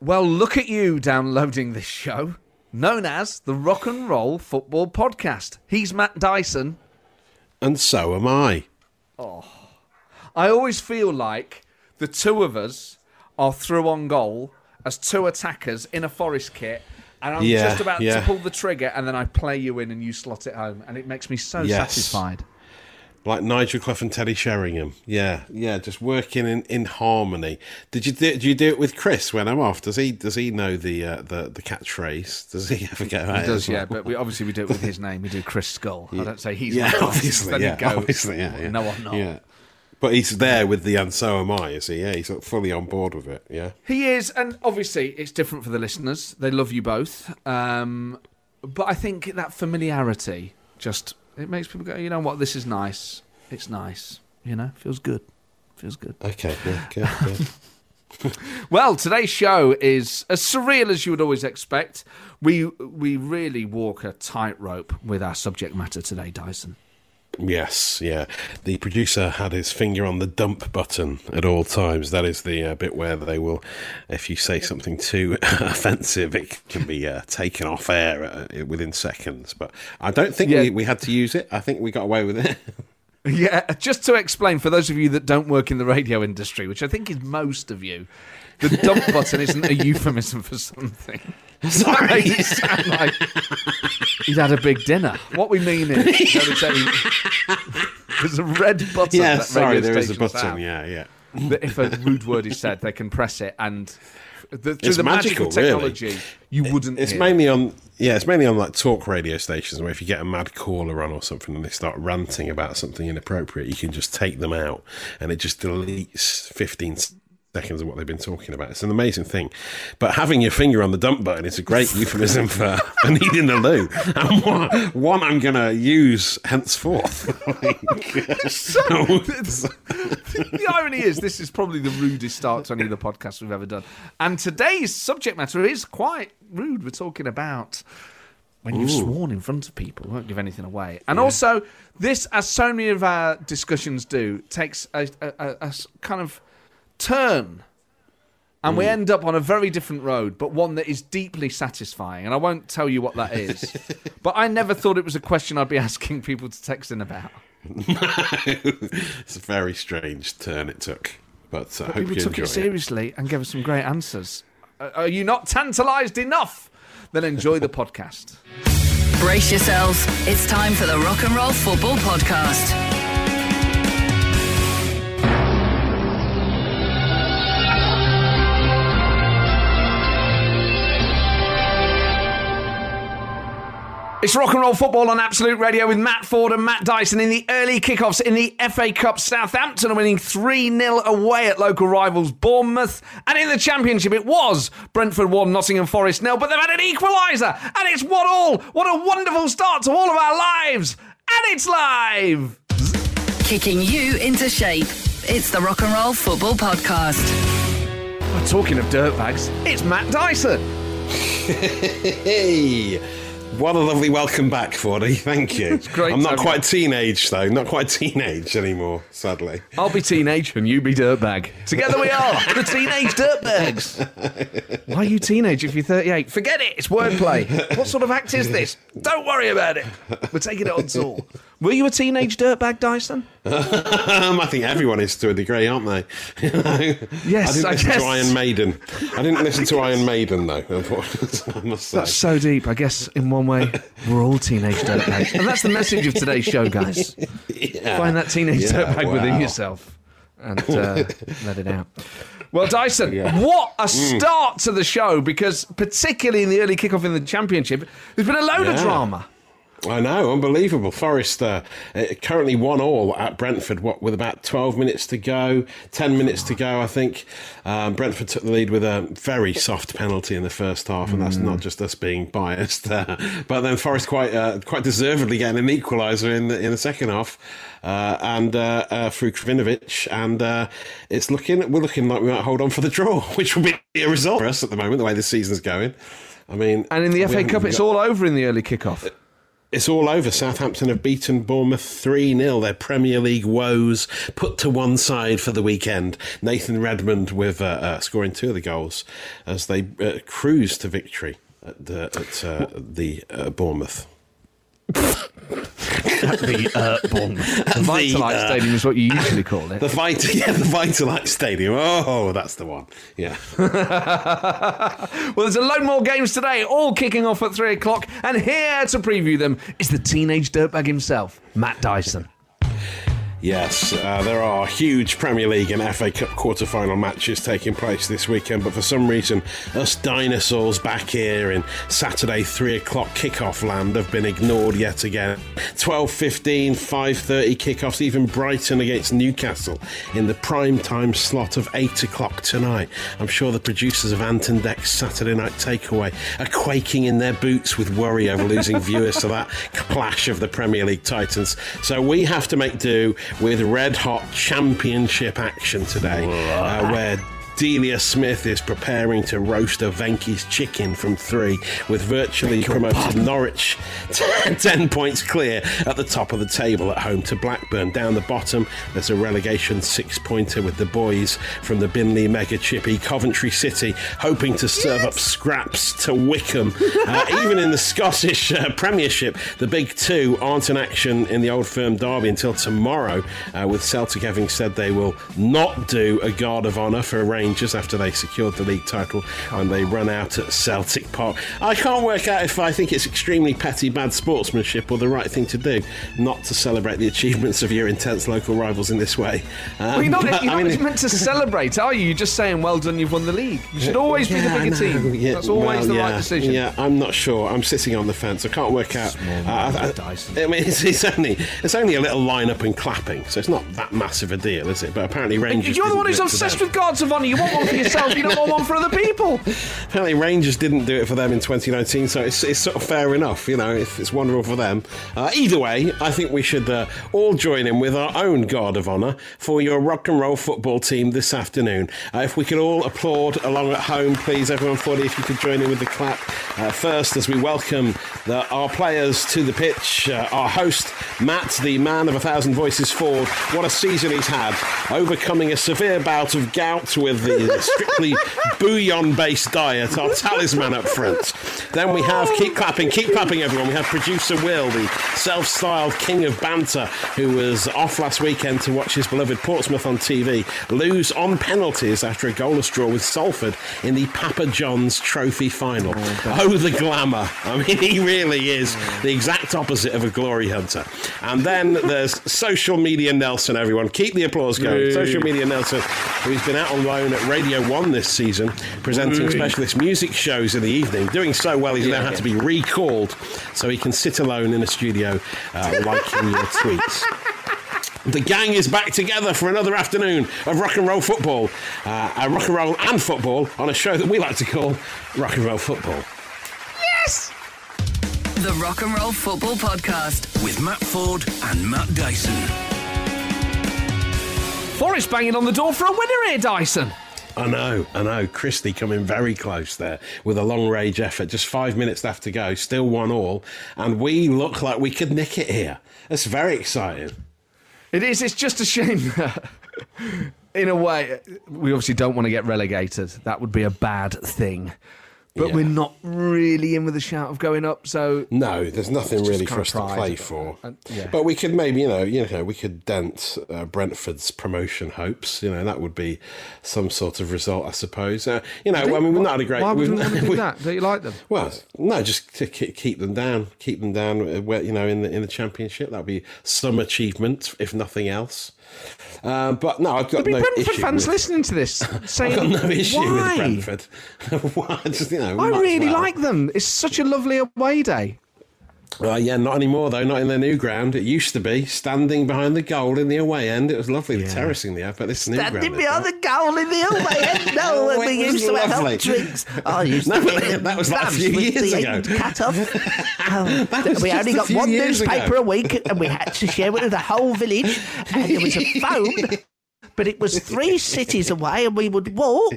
Well, look at you downloading this show, known as the Rock and Roll Football Podcast. He's Matt Dyson. And so am I. Oh. I always feel like the two of us are through on goal as two attackers in a forest kit, and I'm Yeah, just about yeah. to pull the trigger, and then I play you in and you slot it home, and it makes me so Yes. satisfied. Like Nigel Clough and Teddy Sheringham. Yeah, yeah, just working in, in harmony. Did you do, did you do it with Chris when I'm off? Does he does he know the uh, the the catchphrase? Does he ever get out? He does, yeah, but we obviously we do it with his name. We do Chris Skull. I don't say he's yeah, obviously, then yeah, go, obviously, yeah, yeah. No, I'm not. Yeah, but he's there with the and so am I. Is he? Yeah, he's fully on board with it. Yeah. He is, and obviously it's different for the listeners. They love you both, um, but I think that familiarity just it makes people go, you know what, this is nice. It's nice, you know, feels good, feels good. Okay. Yeah. Good, good. Well, today's show is as surreal as you would always expect. We we really walk a tightrope with our subject matter today, Dyson. Yes, yeah. The producer had his finger on the dump button at all times. That is the uh, bit where they will, if you say something too offensive, it can be uh, taken off air uh, within seconds. But I don't think Yeah. we, we had to use it. I think we got away with it. Yeah, just to explain for those of you that don't work in the radio industry, which I think is most of you, the dump button isn't a euphemism for something. That made it sound like he'd had a big dinner. What we mean is, you know, they there's a red button. yeah, that sorry, there is a button. have, Yeah, yeah. That if a rude word is said, they can press it, and the, through It's the magic magical, of really. technology, you wouldn't. It's hear. mainly on yeah, it's mainly on like talk radio stations where if you get a mad caller on or something and they start ranting about something inappropriate, you can just take them out and it just deletes fifteen seconds of what they've been talking about. It's an amazing thing. But having your finger on the dump button is a great euphemism for, for needing a loo. And one, one I'm gonna use henceforth. Oh so, the irony is, this is probably the rudest start to any of the podcasts we've ever done. And today's subject matter is quite rude. We're talking about when you've sworn in front of people. Won't give anything away. And also, this, as so many of our discussions do, takes a kind of turn. And we end up on a very different road, but one that is deeply satisfying. And I won't tell you what that is. but I never thought it was a question I'd be asking people to text in about. it's a very strange turn it took. But I hope People you took enjoy it seriously and gave us some great answers. Uh, are you not tantalised enough? Then enjoy the podcast. Brace yourselves. It's time for the Rock and Roll Football Podcast. It's rock and roll football on Absolute Radio with Matt Ford and Matt Dyson in the early kickoffs in the FA Cup. Southampton are winning 3 0 away at local rivals Bournemouth. And in the Championship, it was Brentford 1, Nottingham Forest nil. But they've had an equaliser. And it's 1 all. What a wonderful start to all of our lives. And it's live. Kicking you into shape. It's the Rock and Roll Football Podcast. Well, talking of dirtbags, it's Matt Dyson. Hey, what a lovely welcome back, Fordy. Thank you. It's great I'm not quite you. teenage though. Not quite teenage anymore, sadly. I'll be teenage and you be dirtbag. Together we are, the teenage dirtbags. Why are you teenage if you're 38? Forget it, it's wordplay. What sort of act is this? Don't worry about it. We're taking it on tour. Were you a teenage dirtbag, Dyson? Um, I think everyone is to a degree, aren't they? You know? Yes, I didn't I listen guess. to Iron Maiden. I didn't listen to Iron Maiden though. I must say. That's so deep. I guess in one way, we're all teenage dirtbags. And that's the message of today's show, guys. Yeah. Find that teenage Yeah, dirtbag within yourself and uh, let it out. Well, Dyson, Yeah. what a start to the show because, particularly in the early kickoff in the championship, there's been a load of drama. I know, unbelievable. Forest uh, uh, currently one all at Brentford. What with about twelve minutes to go, ten minutes to go, I think. Um, Brentford took the lead with a very soft penalty in the first half, and that's not just us being biased. Uh, but then Forest quite uh, quite deservedly getting an equaliser in the in the second half, uh, and uh, uh, through Krovinović, and uh, it's looking we're looking like we might hold on for the draw, which will be a result for us at the moment. The way the season's going. I mean, And in the FA Cup, it's got- all over in the early kickoff. It's all over. Southampton have beaten Bournemouth 3 0. Their Premier League woes put to one side for the weekend. Nathan Redmond with uh, uh, scoring two of the goals as they uh, cruise to victory at the, at, uh, the uh, Bournemouth. the uh, Bournemouth. The Vitalite uh, Stadium is what you usually call it. The Vit- yeah, the Vitalite Stadium. Oh, that's the one. Yeah. well, there's a load more games today, all kicking off at three o'clock, and here to preview them is the teenage dirtbag himself, Matt Dyson. Yes, uh, there are huge Premier League and FA Cup quarter-final matches taking place this weekend, but for some reason, us dinosaurs back here in Saturday three o'clock kickoff land have been ignored yet again. 12.15, 5.30 kickoffs, even Brighton against Newcastle in the prime time slot of eight o'clock tonight. I'm sure the producers of Ant and Dec's Saturday Night Takeaway are quaking in their boots with worry over losing viewers to that clash of the Premier League titans. So we have to make do with red hot championship action today, uh, where Delia Smith is preparing to roast a Venky's chicken from three, with virtually promoted Norwich 10 points clear at the top of the table at home to Blackburn. Down the bottom, there's a relegation six pointer with the boys from the Binley Mega Chippy, Coventry City, hoping to serve up scraps to Wycombe. Uh, even in the Scottish uh, Premiership, the big two aren't in action in the Old Firm Derby until tomorrow, uh, with Celtic having said they will not do a guard of honour for a rain Rangers after they secured the league title and they run out at Celtic Park. I can't work out if I think it's extremely petty bad sportsmanship or the right thing to do not to celebrate the achievements of your intense local rivals in this way. Um, well, you're not, but, you're I mean, meant to celebrate, are you? You're just saying, well done, you've won the league. You should always be the Yeah, bigger I team. yeah, That's always well, the yeah, right decision. Yeah, I'm not sure. I'm sitting on the fence. I can't work out. Small I- I, mean, it's, it's only it's only a little line up and clapping, so it's not that massive a deal, is it? But apparently Rangers. You're the one who's obsessed with guards of honour. You want one for yourself, you don't want one for other people. Apparently Rangers didn't do it for them in 2019, so it's, it's sort of fair enough, you know, if it's wonderful for them. Uh, either way, I think we should uh, all join in with our own guard of honour for your rock and roll football team this afternoon. Uh, if we could all applaud along at home, please, everyone, 40, if you could join in with the clap uh, first as we welcome the, our players to the pitch. Uh, our host, Matt, the man of a thousand voices Ford. What a season he's had, overcoming a severe bout of gout with the strictly bouillon-based diet, our talisman up front. Then we have, keep clapping, keep clapping everyone, we have producer Will, the self-styled king of banter, who was off last weekend to watch his beloved Portsmouth on TV, lose on penalties after a goalless draw with Salford in the Papa John's Trophy final. Oh, oh the glamour. I mean, he really is the exact opposite of a glory hunter. And then there's social media Nelson, everyone. Keep the applause going. Social media Nelson, who's been out on loan at Radio 1 this season, presenting specialist music shows in the evening. Doing so well, he's now had to be recalled so he can sit alone in a studio uh, liking your tweets. The gang is back together for another afternoon of rock and roll football. Uh, uh, rock and roll and football on a show that we like to call Rock and Roll Football. Yes! The Rock and Roll Football Podcast. with Matt Ford and Matt Dyson. Forest banging on the door for a winner here, Dyson. I know, I know. Christie coming very close there with a long range effort. Just five minutes left to go. Still one all. And we look like we could nick it here. That's very exciting. It is. It's just a shame. that, In a way, we obviously don't want to get relegated. That would be a bad thing. But Yeah. we're not really in with a shout of going up. So No, there's nothing really for us to play for. Uh, yeah. But we could maybe, you know, you know, we could dent uh, Brentford's promotion hopes. You know, that would be some sort of result, I suppose. Uh, you know, I mean, we've not a great. Why would we to do we- that? Don't you like them? Well, no, just to keep them down, keep them down. uh, Where you know, in the in the championship, that'd be some achievement, if nothing else. Uh, but no, I've got There'll be no Brentford issue fans with, listening to this saying, I've got no issue Why? with Brentford. Why? Just, you know, I really well. like them. It's such a lovely away day. Uh, yeah, not anymore though. Not in their new ground. It used to be standing behind the goal in the away end. It was lovely, the terracing there. But this new ground, they've got- goal in the away end. No, Oh, when we used to have hot drinks. I used No, to but get that was like a few years ago. cut off. Um, we only got one years ago. newspaper a week, and we had to share it with the whole village. And there was a phone, but it was three cities away, and we would walk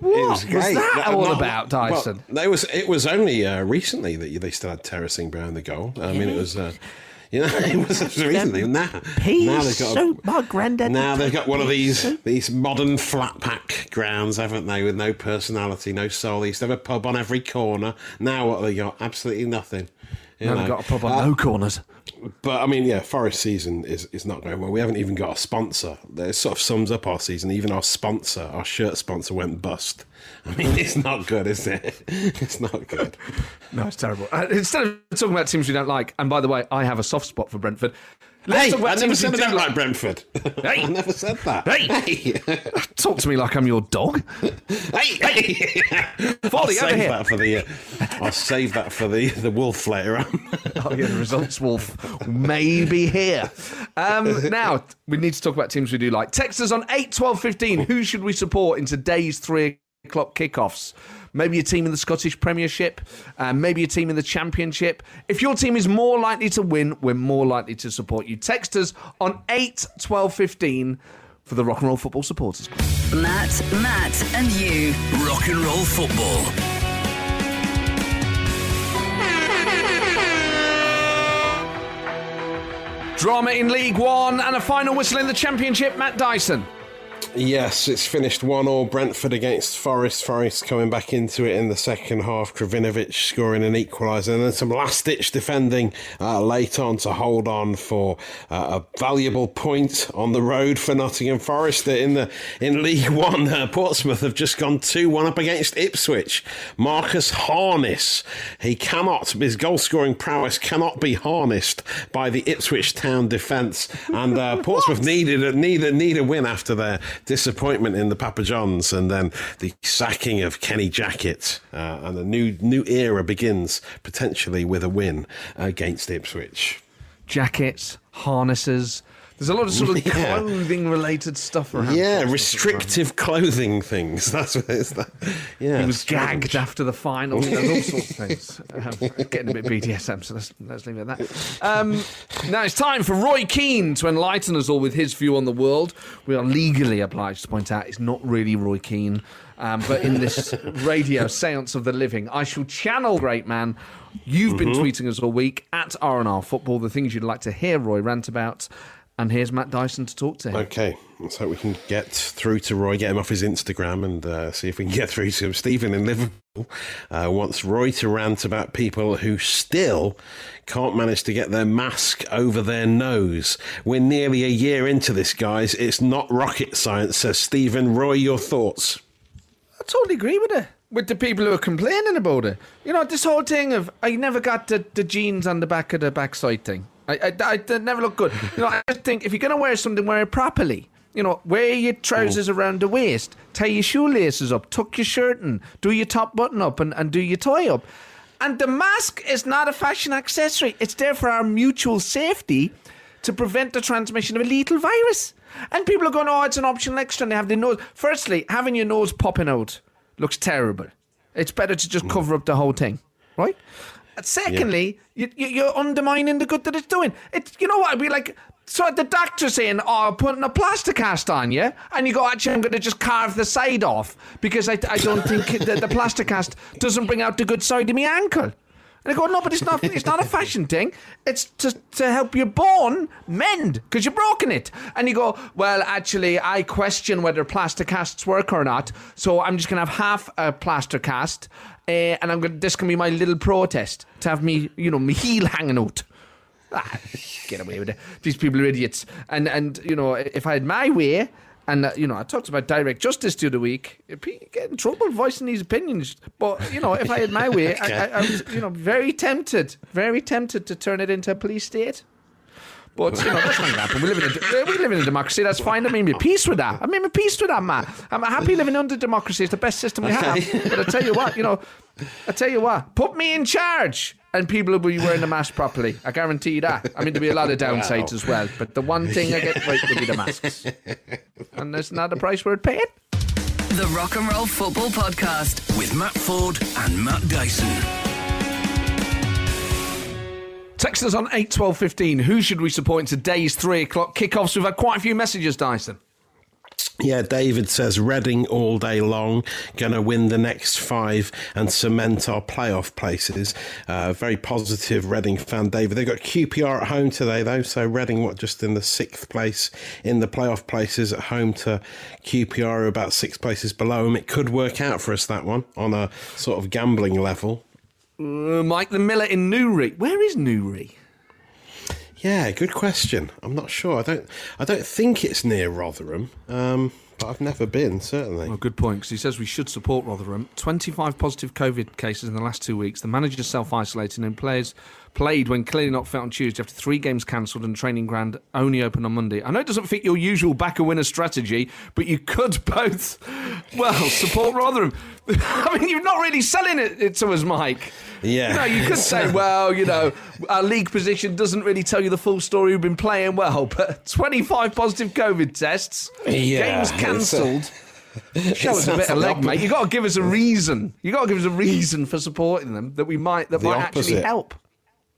What was great. that No, all about, well, Dyson? it was it was only uh, recently that they started terracing behind the goal. I mean, it was. Uh, you know, it was recently. Now, now they've got. a- My granddad. now they've got one of these these modern flat pack grounds, haven't they? With no personality, no soul. They used to have a pub on every corner. Now what have they got? Absolutely nothing. You Now know. they've got a pub on Uh, no corners. But I mean, yeah, Forest season is, is not going well. We haven't even got a sponsor. That sort of sums up our season. Even our sponsor, our shirt sponsor, went bust. I mean, it's not good, is it? It's not good. No, it's terrible. Uh, instead of talking about teams we don't like, and by the way, I have a soft spot for Brentford. Hey, I never said I do don't like Brentford. Hey. I never said that. Hey. Talk to me like I'm your dog. hey, hey. I'll Folly, over save here. that for the. Uh, I'll save that for the the wolf later on. Oh, yeah, the results wolf may be here. Um, now, we need to talk about teams we do like. Text us on 8, 12, 15. Who should we support in today's 3 o'clock kickoffs? Maybe a team in the Scottish Premiership, uh, maybe a team in the Championship. If your team is more likely to win, we're more likely to support you. Text us on 8, 12, 15 for the Rock and Roll Football Supporters Club. Matt, Matt, and you. Rock and roll football. Drama in League One and a final whistle in the Championship. Matt Dyson. Yes, it's finished one all. Brentford against Forest. Forest coming back into it in the second half. Krovinović scoring an equaliser, and then some last ditch defending uh, late on to hold on for uh, a valuable point on the road for Nottingham Forest in the in League One. Uh, Portsmouth have just gone two one up against Ipswich. Marcus Harness, he cannot his goal scoring prowess cannot be harnessed by the Ipswich Town defence, and uh, Portsmouth needed a, need a, need a win after their disappointment in the Papa Johns, and then the sacking of Kenny Jackett, uh, and a new new era begins potentially with a win against Ipswich. Jackets, harnesses. There's a lot of sort of Yeah. clothing related stuff around. Yeah, restrictive clothing things. That's what it's that. Yeah, He was strange. gagged after the final. There's all sorts of things. Um, getting a bit BDSM, so let's, let's leave it at that. Um, now it's time for Roy Keane to enlighten us all with his view on the world. We are legally obliged to point out it's not really Roy Keane, um, but in this radio seance of the living, I shall channel great man. You've been Mm-hmm. tweeting us all week at R&R Football, the things you'd like to hear Roy rant about. And here's Matt Dyson to talk to him. Okay, let's hope we can get through to Roy, get him off his Instagram, and uh, see if we can get through to him. Stephen in Liverpool uh, wants Roy to rant about people who still can't manage to get their mask over their nose. We're nearly a year into this, guys. It's not rocket science, says Stephen. Roy, your thoughts? I totally agree with it. With the people who are complaining about it. You know, this whole thing of I never got the, the jeans on the back of the backside thing. I, I, I never look good. You know, I just think if you're going to wear something, wear it properly. You know, wear your trousers mm. around the waist, tie your shoelaces up, tuck your shirt in, do your top button up, and, and do your tie up. And the mask is not a fashion accessory. It's there for our mutual safety to prevent the transmission of a lethal virus. And people are going, oh, it's an optional extra, and they have their nose. Firstly, having your nose popping out looks terrible. It's better to just mm. cover up the whole thing, right? And secondly, you, you, you're undermining the good that it's doing. It, you know what? I'd be like, so the doctor saying, "Oh, putting a plaster cast on you," and you go, "Actually, I'm going to just carve the side off because I, I don't think the, the plaster cast doesn't bring out the good side of my ankle." And I go, "No, but it's not. It's not a fashion thing. It's to to help your bone mend because you've broken it." And you go, "Well, actually, I question whether plaster casts work or not. So I'm just going to have half a plaster cast." Uh, and I'm gonna This can be my little protest to have me, you know, my heel hanging out. Ah, get away with it. These people are idiots. And and you know, if I had my way, and uh, you know, I talked about direct justice to the other week. People get in trouble voicing these opinions. But you know, if I had my way, I, I, I was, you know, very tempted, very tempted to turn it into a police state. But you know that's not going to happen. We live in a we live in a democracy. That's fine. I mean, peace with that. I mean, peace with that, man. I'm happy living under democracy. It's the best system we have. But I tell you what, you know, I tell you what, put me in charge, and people will be wearing the mask properly. I guarantee you that. I mean, there'll be a lot of downsides as well. But the one thing I get right will be the masks, and that's not the price we're paying. The Rock and Roll Football Podcast. With Matt Ford and Matt Dyson. Text us on eight twelve fifteen. Who should we support in today's three o'clock kickoffs? We've had quite a few messages, Dyson. Yeah, David says Reading all day long, going to win the next five and cement our playoff places. Uh, very positive Reading fan, David. They've got QPR at home today, though, so Reading, what, just in the sixth place in the playoff places at home to QPR, about six places below them. It could work out for us, that one, on a sort of gambling level. Uh, Mike the Miller in Newry. Where is Newry? Yeah, good question. I'm not sure. I don't. I don't think it's near Rotherham, um, but I've never been. Certainly. Well, good point, because he says we should support Rotherham. 25 positive COVID cases in the last two weeks. The manager self isolating and players played when clearly not fit on Tuesday after three games cancelled and training ground only open on Monday. I know it doesn't fit your usual back a winner strategy, but you could both, well, support Rotherham. I mean, you're not really selling it to us, Mike. Yeah. No, you could say, well, you know, our league position doesn't really tell you the full story. We've been playing well, but 25 positive COVID tests, Yeah, games cancelled. Show us a bit of leg, mate. You got to give us a reason. You've got to give us a reason for supporting them that we might that The might actually help.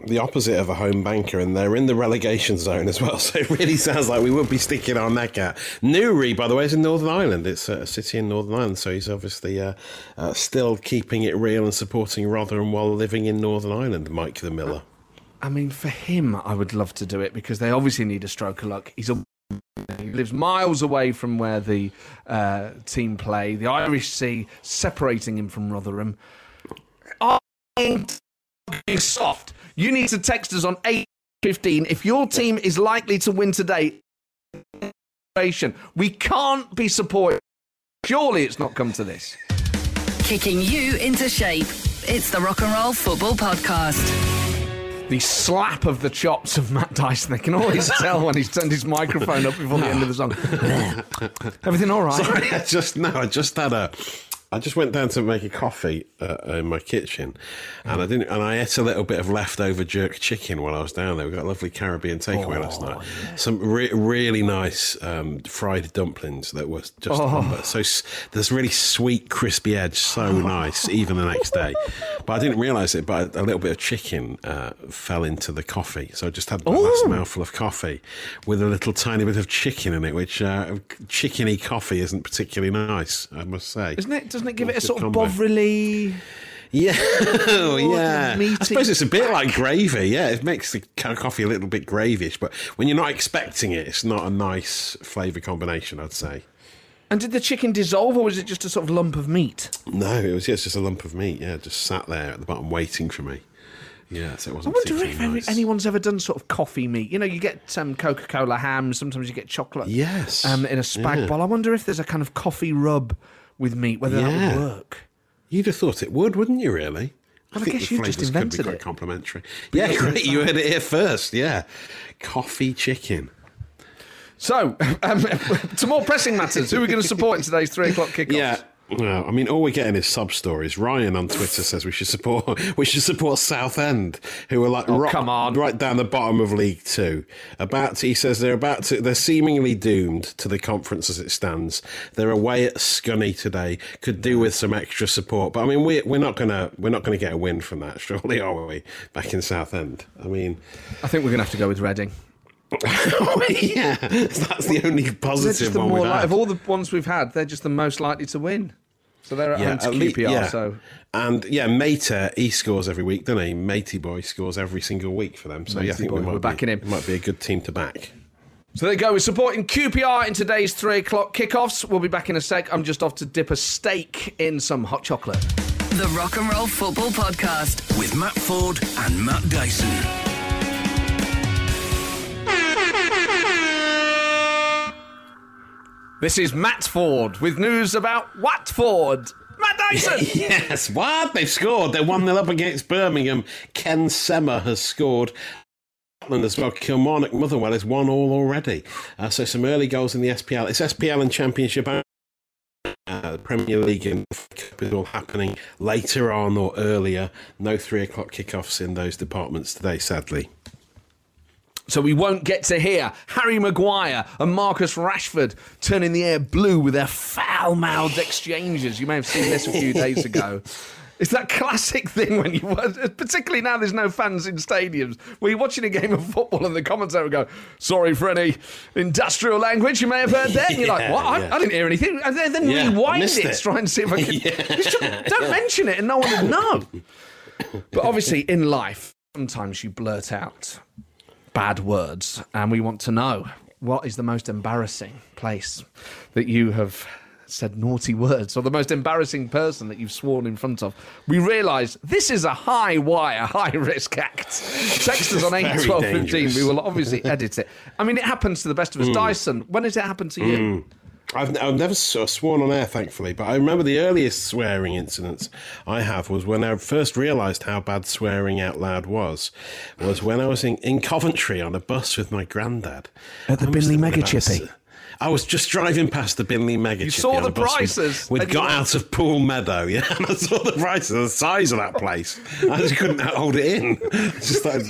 The opposite of a home banker, and they're in the relegation zone as well. So it really sounds like we would be sticking our neck out. Newry, by the way, is in Northern Ireland. It's a city in Northern Ireland, so he's obviously uh, uh, still keeping it real and supporting Rotherham while living in Northern Ireland. Mike the Miller. I mean, for him, I would love to do it because they obviously need a stroke of luck. He's a he lives miles away from where the uh, team play. The Irish Sea separating him from Rotherham. Being soft. You need to text us on eight fifteen if your team is likely to win today. We can't be supported. Surely it's not come to this. Kicking you into shape. It's the Rock and Roll Football Podcast. the slap of the chops of Matt Dyson. They can always tell when he's turned his microphone up before the end of the song. Everything all right? Sorry, I just no, I just had a. I just went down to make a coffee uh, in my kitchen, and I didn't. And I ate a little bit of leftover jerk chicken while I was down there. We got a lovely Caribbean takeaway last night. Some re- really nice um, fried dumplings that were just oh. so. There's really sweet, crispy edge, so nice. Even the next day, but I didn't realise it. But a little bit of chicken uh, fell into the coffee, so I just had the last mouthful of coffee with a little tiny bit of chicken in it, which uh, chickeny coffee isn't particularly nice, I must say. Isn't it? Doesn't it give it a sort of bovrily? Yeah, oh, yeah. meaty. I suppose it's a bit like gravy. Yeah, it makes the coffee a little bit gravyish, but when you're not expecting it, it's not a nice flavour combination. I'd say. And did the chicken dissolve, or was it just a sort of lump of meat? No, it was yeah, it's just a lump of meat. Yeah, just sat there at the bottom waiting for me. Yeah, so it wasn't I wonder if nice. anyone's ever done sort of coffee meat. You know, you get um, Coca Cola ham. Sometimes you get chocolate. Yes. Um, in a spag Yeah. bowl. I wonder if there's a kind of coffee rub with meat, whether that would work. You'd have thought it would, wouldn't you? Really? Well, I think guess you just invented could be quite it. complimentary. Yeah, great. You heard it here first. Yeah, coffee chicken. So, um, to more pressing matters, who are we going to support in today's three o'clock kickoff? Yeah. Well, I mean, all we're getting is sub stories. Ryan on Twitter says we should support we should support Southend, who are like oh, right, Oh, come on. right down the bottom of League Two. About to, he says they're about to they're seemingly doomed to the conference as it stands. They're away at Scunny today. Could do with some extra support, but I mean, we're we're not gonna we're not gonna get a win from that, surely, are we? Back in Southend. I mean, I think we're going to have to go with Reading. yeah, that's the only They're positive just the one more we've li- had. of all the ones we've had, they're just the most likely to win. So they're at home to at lea- QPR. So and yeah, Mater he scores every week, doesn't he? Matey boy scores every single week for them. So yeah, I think boy, we might we're be, backing him. it Might be a good team to back. So there you go. We're supporting QPR in today's three o'clock kickoffs. We'll be back in a sec. I'm just off to dip a steak in some hot chocolate. The Rock and Roll Football Podcast. With Matt Ford and Matt Dyson. This is Matt Ford with news about Watford. Matt Dyson. yes, what they've scored. They're one 0 up against Birmingham. Ken Sema has scored. Scotland as well. Kilmarnock Motherwell is one all already. Uh, so some early goals in the SPL. It's SPL and Championship. Uh, Premier League and Cup is all happening later on or earlier. No three o'clock kickoffs in those departments today, sadly. So we won't get to hear Harry Maguire and Marcus Rashford turning the air blue with their foul-mouthed exchanges. You may have seen this a few days ago It's that classic thing when you, particularly now there's no fans in stadiums, where you're watching a game of football and the commentator will go, sorry for any industrial language you may have heard there. And you're like, what? I, yeah. I didn't hear anything. And then, then Yeah, I rewind it, it. to try and see if I can. Should- Don't mention it and no one would know. But obviously, in life, sometimes you blurt out bad words, and we want to know what is the most embarrassing place that you have said naughty words, or the most embarrassing person that you've sworn in front of. We realise this is a high wire, high risk act. Text us on eight Very twelve fifteen. dangerous. We will obviously edit it. I mean, it happens to the best of us. Hmm. Dyson, when has it happened to you? Hmm. I've, I've never uh, sworn on air, thankfully, but I remember the earliest swearing incidents I have was when I first realised how bad swearing out loud was. Was when I was in, in Coventry on a bus with my granddad At the I Binley Mega Chippy. I was just driving past the Binley Mega You saw the. We'd- prices We'd, got out of Pool Meadow, yeah, and I saw the prices, the size of that place. I just couldn't hold it in. Just started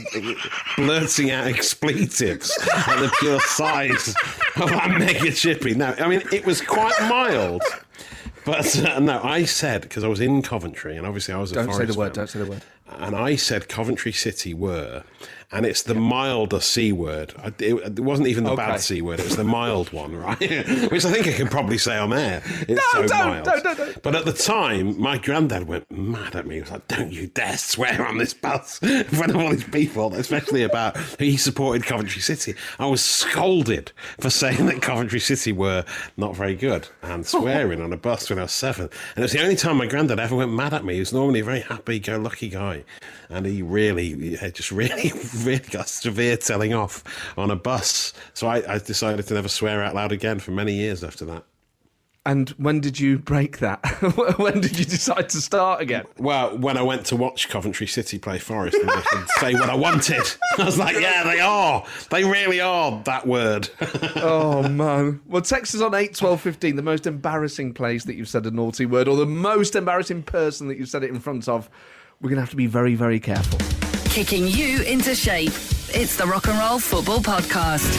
blurting out expletives at the pure size of that Mega Chippy. No, I mean, it was quite mild. But uh, no, I said because I was in Coventry, and obviously I was a Don't say the word. fan, Don't say the word. and I said Coventry City were, and it's the milder C word. It, it wasn't even the Okay. bad C word; it was the mild one, right? Which I think I can probably say on air. It's No, so don't, mild. don't, don't, don't. But at the time, my granddad went mad at me. He was like, "Don't you dare swear on this bus in front of all these people, especially about who he supported Coventry City." I was scolded for saying that Coventry City were not very good and swearing on a bus when I was seven. And it was the only time my granddad ever went mad at me. He was normally a very happy-go-lucky guy, and he really, just really, really got severe telling off on a bus. So I, I decided to never swear out loud again for many years after that. And when did you break that? when did you decide to start again? Well, when I went to watch Coventry City play Forest and I could say what I wanted, I was like, yeah, they are. They really are that word. Oh man. Well, text us on eight twelve fifteen. The most embarrassing place that you've said a naughty word, or the most embarrassing person that you've said it in front of. We're gonna have to be very, very careful. Kicking you into shape. It's the Rock and Roll Football Podcast.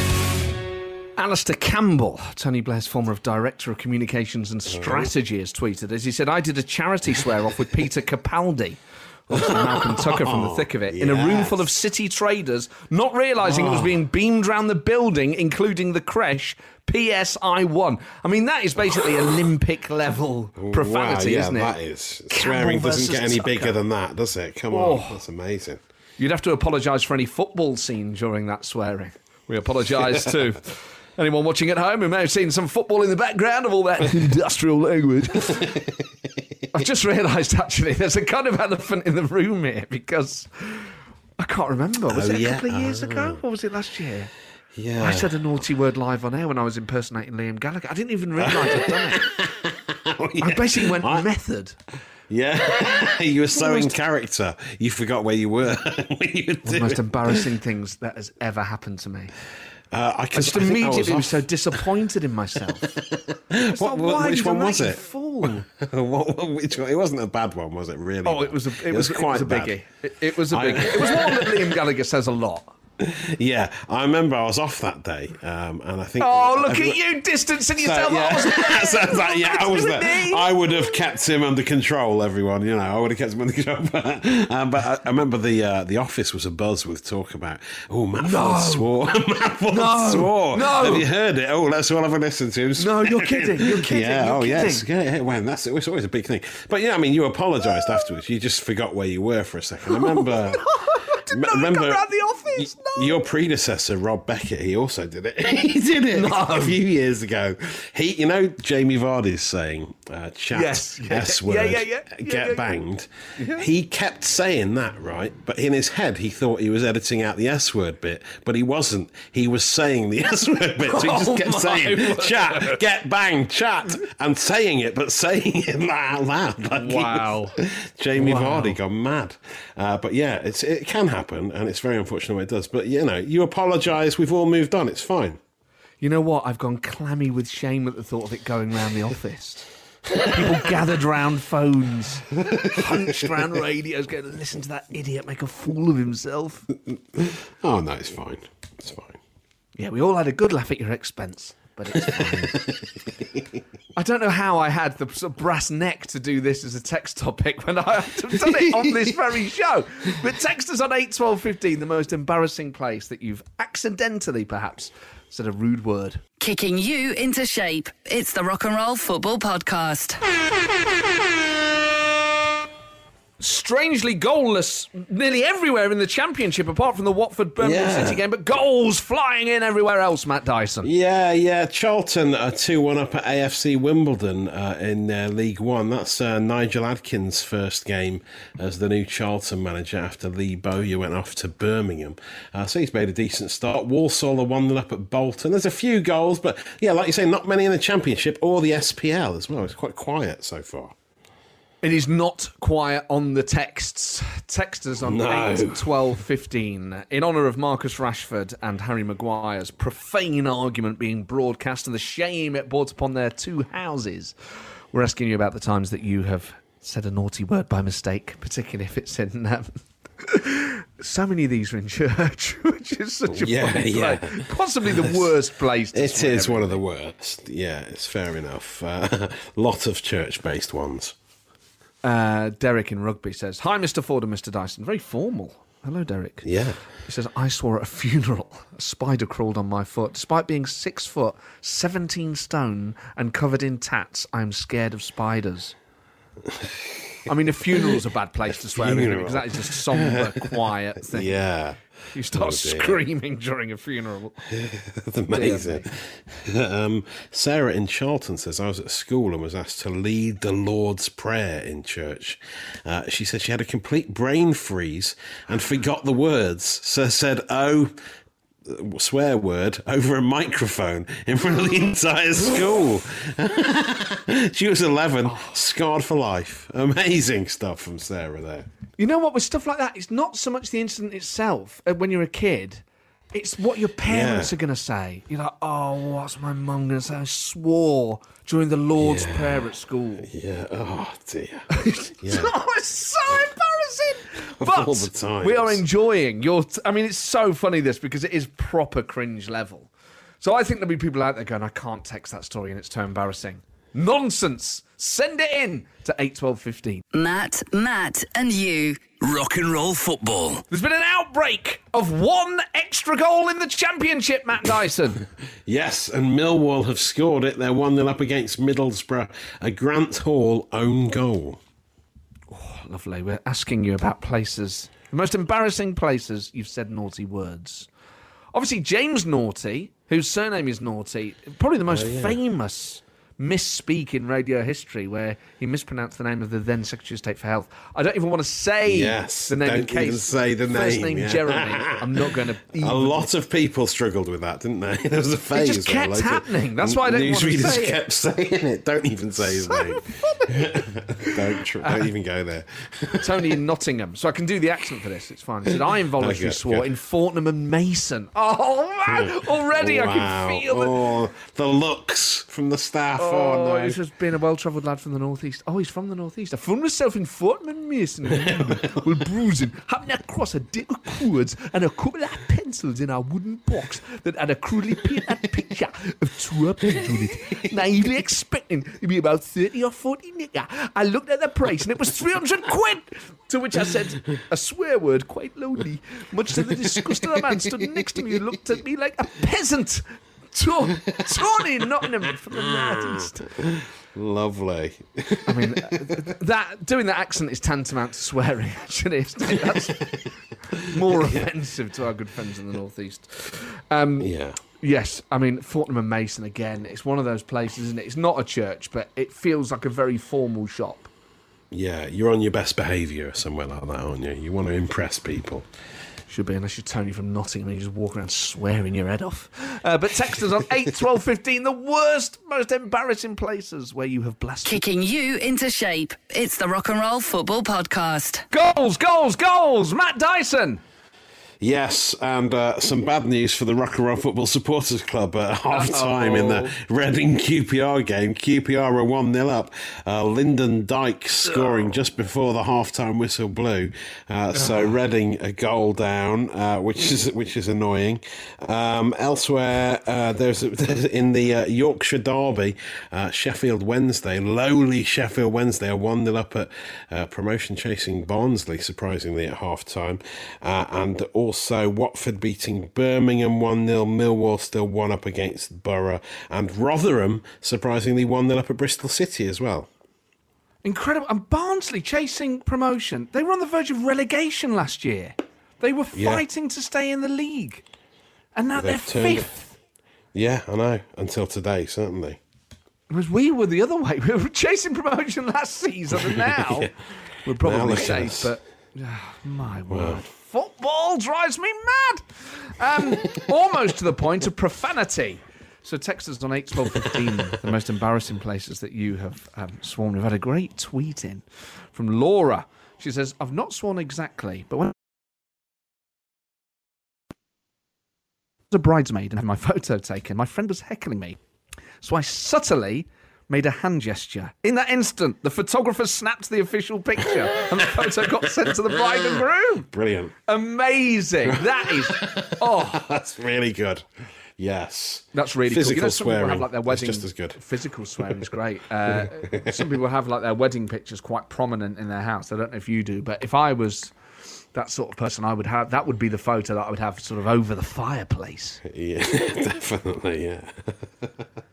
Alastair Campbell, Tony Blair's former director of communications and mm-hmm. strategy, has tweeted as he said, "I did a charity swear off with Peter Capaldi." Malcolm Tucker from the oh, thick of it, in a room full of city traders, not realising it was oh. being beamed round the building, including the creche. P.S. I won. I mean, that is basically Olympic level profanity, wow, yeah, isn't it? that is. Campbell Swearing doesn't get any Tucker. bigger than that, does it? Come Oh. on, that's amazing. You'd have to apologise for any football scene during that swearing. We apologise to anyone watching at home who may have seen some football in the background of all that industrial language. I've just realised actually there's a kind of elephant in the room here because I can't remember. Was Oh, it a yeah? couple of years Oh. ago or was it last year? Yeah. I said a naughty word live on air when I was impersonating Liam Gallagher. I didn't even realise I'd done it. Oh, yeah. I basically went I- method. Yeah, you were so in character, you forgot where you were. you were One of the most embarrassing things that has ever happened to me. Uh, I, I can, just I think I immediately was, off. so disappointed in myself. What- like, which one was it? What- what- which one? It wasn't a bad one, was it? Really? Oh, it was a it, was, it was a biggie. It, it was a I- biggie. It was one that Liam Gallagher says a lot. Yeah, I remember I was off that day, um, and I think. Oh, look everyone- at you distancing So, yourself. yeah. I wasn't there. So it's yeah, I was Nothing to do there. I would have kept him under control. Everyone, you know, I would have kept him under control. But, um, but I, I remember the uh, the office was a buzz with talk about. Oh, Matt Ford swore. Matt No. swore. No. Have you heard it? Oh, let's all have a listen to him. No, you're kidding. You're kidding. Yeah. You're oh, yes. kidding. Yeah. yeah, When that's it was always a big thing. But yeah, I mean, you apologised afterwards. You just forgot where you were for a second. I remember. Did not remember come around the office. No. Your predecessor, Rob Beckett, he also did it. he did it No. a few years ago. He, you know, Jamie Vardy's saying, uh, "Chat Yes, yeah, S word, yeah, yeah, yeah, get yeah, yeah. banged." He kept saying that, right? But in his head, he thought he was editing out the S word bit, but he wasn't. He was saying the S word bit. So he just Oh kept my saying, word. "Chat, get banged, chat," and saying it, but saying it out loud. Like Wow. was- Jamie Wow. Vardy gone mad. Uh, but yeah, it's it can happen, and it's very unfortunate when it does. But you know, you apologise. We've all moved on. It's fine. You know what? I've gone clammy with shame at the thought of it going round the office. People gathered round phones, hunched round radios, going, to listen to that idiot make a fool of himself. Oh no, it's fine. It's fine. Yeah, we all had a good laugh at your expense. But it's fine. I don't know how I had the sort of brass neck to do this as a text topic when I have done it on this very show. But text us on eight twelve fifteen the most embarrassing place that you've accidentally, perhaps, said a rude word. Kicking you into shape. It's the Rock and Roll Football Podcast. strangely goalless nearly everywhere in the championship, apart from the Watford Birmingham Yeah. City game, but goals flying in everywhere else. Matt Dyson. Yeah, yeah. Charlton are 2 1 up at AFC Wimbledon uh, in uh, League One. That's uh, Nigel Adkins' first game as the new Charlton manager after Lee Bowyer went off to Birmingham. Uh, so he's made a decent start. Walsall are 1 0 up at Bolton. There's a few goals, but yeah, like you say, not many in the Championship or the SPL as well. It's quite quiet so far. It is not quiet on the texts. Text Texters on No. 8, 12, 15. In honour of Marcus Rashford and Harry Maguire's profane argument being broadcast and the shame it brought upon their two houses, we're asking you about the times that you have said a naughty word by mistake, particularly if it's in. Um, so many of these are in church, which is such a Yeah, funny yeah. place. Possibly the worst place to It is one of the worst. Yeah, it's fair enough. Uh, lot of church based ones. Uh, Derek in rugby says, Hi, Mr. Ford and Mr. Dyson. Very formal. Hello, Derek. Yeah. He says, I swore at a funeral. A spider crawled on my foot. Despite being six foot, 17 stone, and covered in tats, I'm scared of spiders. I mean, a funeral's a bad place to swear? Because that is a somber, quiet thing. Yeah. You start Oh, screaming during a funeral. That's amazing. um, Sarah in Charlton says, I was at school and was asked to lead the Lord's Prayer in church. Uh, she said she had a complete brain freeze and forgot the words. So said, oh, swear word over a microphone in front of the entire school. she was 11, scarred for life. Amazing stuff from Sarah there. You know what? With stuff like that, it's not so much the incident itself uh, when you're a kid. It's what your parents Yeah. are going to say. You're like, oh, what's my mum going to say? I swore during the Lord's Yeah. Prayer at school. Yeah. Oh, dear. oh, it's so embarrassing. But all the times. we are enjoying your. T- I mean, it's so funny this because it is proper cringe level. So I think there'll be people out there going, I can't text that story and it's too embarrassing. Nonsense. Send it in to eight twelve fifteen. Matt, Matt, and you. Rock and roll football. There's been an outbreak of one extra goal in the championship, Matt Dyson. Yes, and Millwall have scored it. They're 1 0 up against Middlesbrough. A Grant Hall own goal. Lovely. We're asking you about places, the most embarrassing places you've said naughty words. Obviously, James Naughtie, whose surname is Naughty, probably the most famous misspeak in radio history, where he mispronounced the name of the then Secretary of State for Health. I don't even want to say Yes, the name in don't even case. say the name. First name, yeah. Jeremy. I'm not going to. A lot of people struggled with that, didn't they? There was a phase. It just kept happening. That's why I don't want to say it. kept saying it. Don't even say his name. don't, tr- don't uh, even go there. Tony in Nottingham. So I can do the accent for this. It's fine. He said, I involuntarily Okay, swore good. in Fortnum and Mason. Oh, man. Already I can feel it. oh, the looks from the staff. Oh, Oh, no. he's just been a well-travelled lad from the northeast. Oh, he's from the northeast. I found myself in Fortnum and Mason, well, bruising, happening across a deck of cords and a couple of pencils in a wooden box that had a crudely painted picture of two up on it. Naively expecting to be about thirty or forty nicker, I looked at the price and it was three hundred quid. To which I said a swear word quite loudly, much to the disgust of the man stood next to me who looked at me like a peasant. To- Tony in Nottingham from the northeast. Lovely. I mean, uh, that doing that accent is tantamount to swearing. Actually, isn't it? that's more offensive to our good friends in the northeast. Um, Yeah. Yes, I mean Fortnum and Mason again. It's one of those places, isn't it? It's not a church, but it feels like a very formal shop. Yeah, you're on your best behaviour somewhere like that, aren't you? You want to impress people. Should be, unless you're Tony from Nottingham and you just walk around swearing your head off. Uh, but text us on 8 12 15, the worst, most embarrassing places where you have blasted. Kicking you into shape. It's the Rock and Roll Football Podcast. Goals, goals, goals! Matt Dyson! Yes, and uh, some bad news for the Rock and Roll Football Supporters Club at half time in the Reading QPR game. QPR are 1 0 up. Uh, Lyndon Dykes scoring just before the half time whistle blew. Uh, so Reading a goal down, uh, which is which is annoying. Um, elsewhere, uh, there's, there's in the uh, Yorkshire Derby, uh, Sheffield Wednesday, lowly Sheffield Wednesday are 1 0 up at uh, promotion chasing Barnsley, surprisingly, at half time. Uh, and also Watford beating Birmingham 1 0, Millwall still 1 up against Borough, and Rotherham, surprisingly, 1 0 up at Bristol City as well. Incredible. And Barnsley chasing promotion. They were on the verge of relegation last year. They were Yeah. fighting to stay in the league. And now They've they're fifth. Yeah, I know, until today, certainly. Because we were the other way. We were chasing promotion last season, and now we're probably safe. But ah, my word, football drives me mad. Um, almost to the point of profanity. So text us on eight twelve fifteen. the most embarrassing places that you have um, sworn. We've had a great tweet in from Laura. She says, "I've not sworn exactly, but when." I was a bridesmaid and had my photo taken. My friend was heckling me. So I subtly made a hand gesture. In that instant, the photographer snapped the official picture and the photo got sent to the bride and groom. Brilliant. Amazing. That is, oh, That's really good. Yes. that's really Physical cool. You know, some people swearing have like their is wedding. just as good. Physical swearing is great. Uh, some people have like their wedding pictures quite prominent in their house. I don't know if you do, but if I was that sort of person, I would have that would be the photo that I would have sort of over the fireplace. Yeah, definitely, yeah.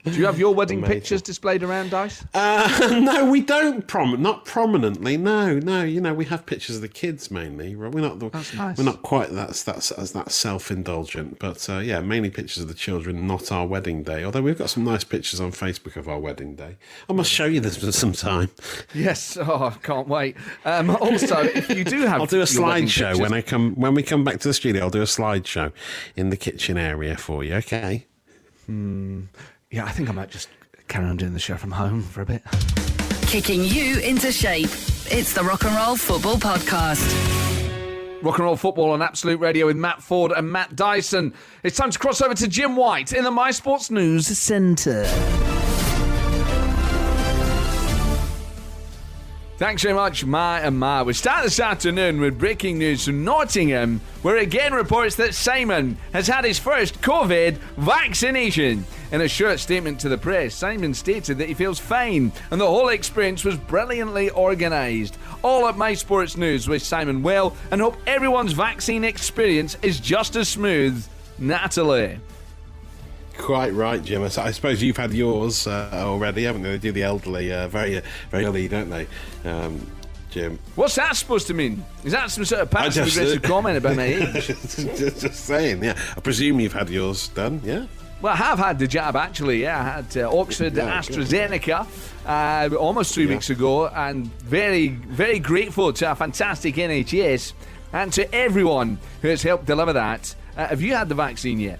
Do you have your wedding Amazing. pictures displayed around Dice? Uh, no, we don't. Prom- not prominently. No, no. You know, we have pictures of the kids mainly. We're not. The, That's nice. We're not quite that's that's as that self-indulgent, but uh, yeah, mainly pictures of the children, not our wedding day. Although we've got some nice pictures on Facebook of our wedding day. I must show you this for some time. Yes. Oh, I can't wait. Um, also, if you do have, I'll do a wedding slideshow when I come when we come back to the studio. I'll do a slideshow in the kitchen area for you. Okay. Hmm. Yeah, I think I might just carry on doing the show from home for a bit. Kicking you into shape. It's the Rock and Roll Football Podcast. Rock and roll football on Absolute Radio with Matt Ford and Matt Dyson. It's time to cross over to Jim White in the My Sports News Centre. Thanks very much, Ma and Ma. We start this afternoon with breaking news from Nottingham, where again reports that Simon has had his first COVID vaccination. In a short statement to the press, Simon stated that he feels fine and the whole experience was brilliantly organised. All at My Sports News with Simon Well and hope everyone's vaccine experience is just as smooth. Natalie. Quite right, Jim. I suppose you've had yours uh, already, haven't you? They do the elderly uh, very, uh, very early, don't they, um, Jim? What's that supposed to mean? Is that some sort of passive aggressive comment about my age? just, just saying, yeah. I presume you've had yours done, yeah? Well, I have had the jab actually. Yeah, I had uh, Oxford Yeah, AstraZeneca uh, almost three Yeah. weeks ago, and very, very grateful to our fantastic NHS and to everyone who has helped deliver that. Uh, have you had the vaccine yet?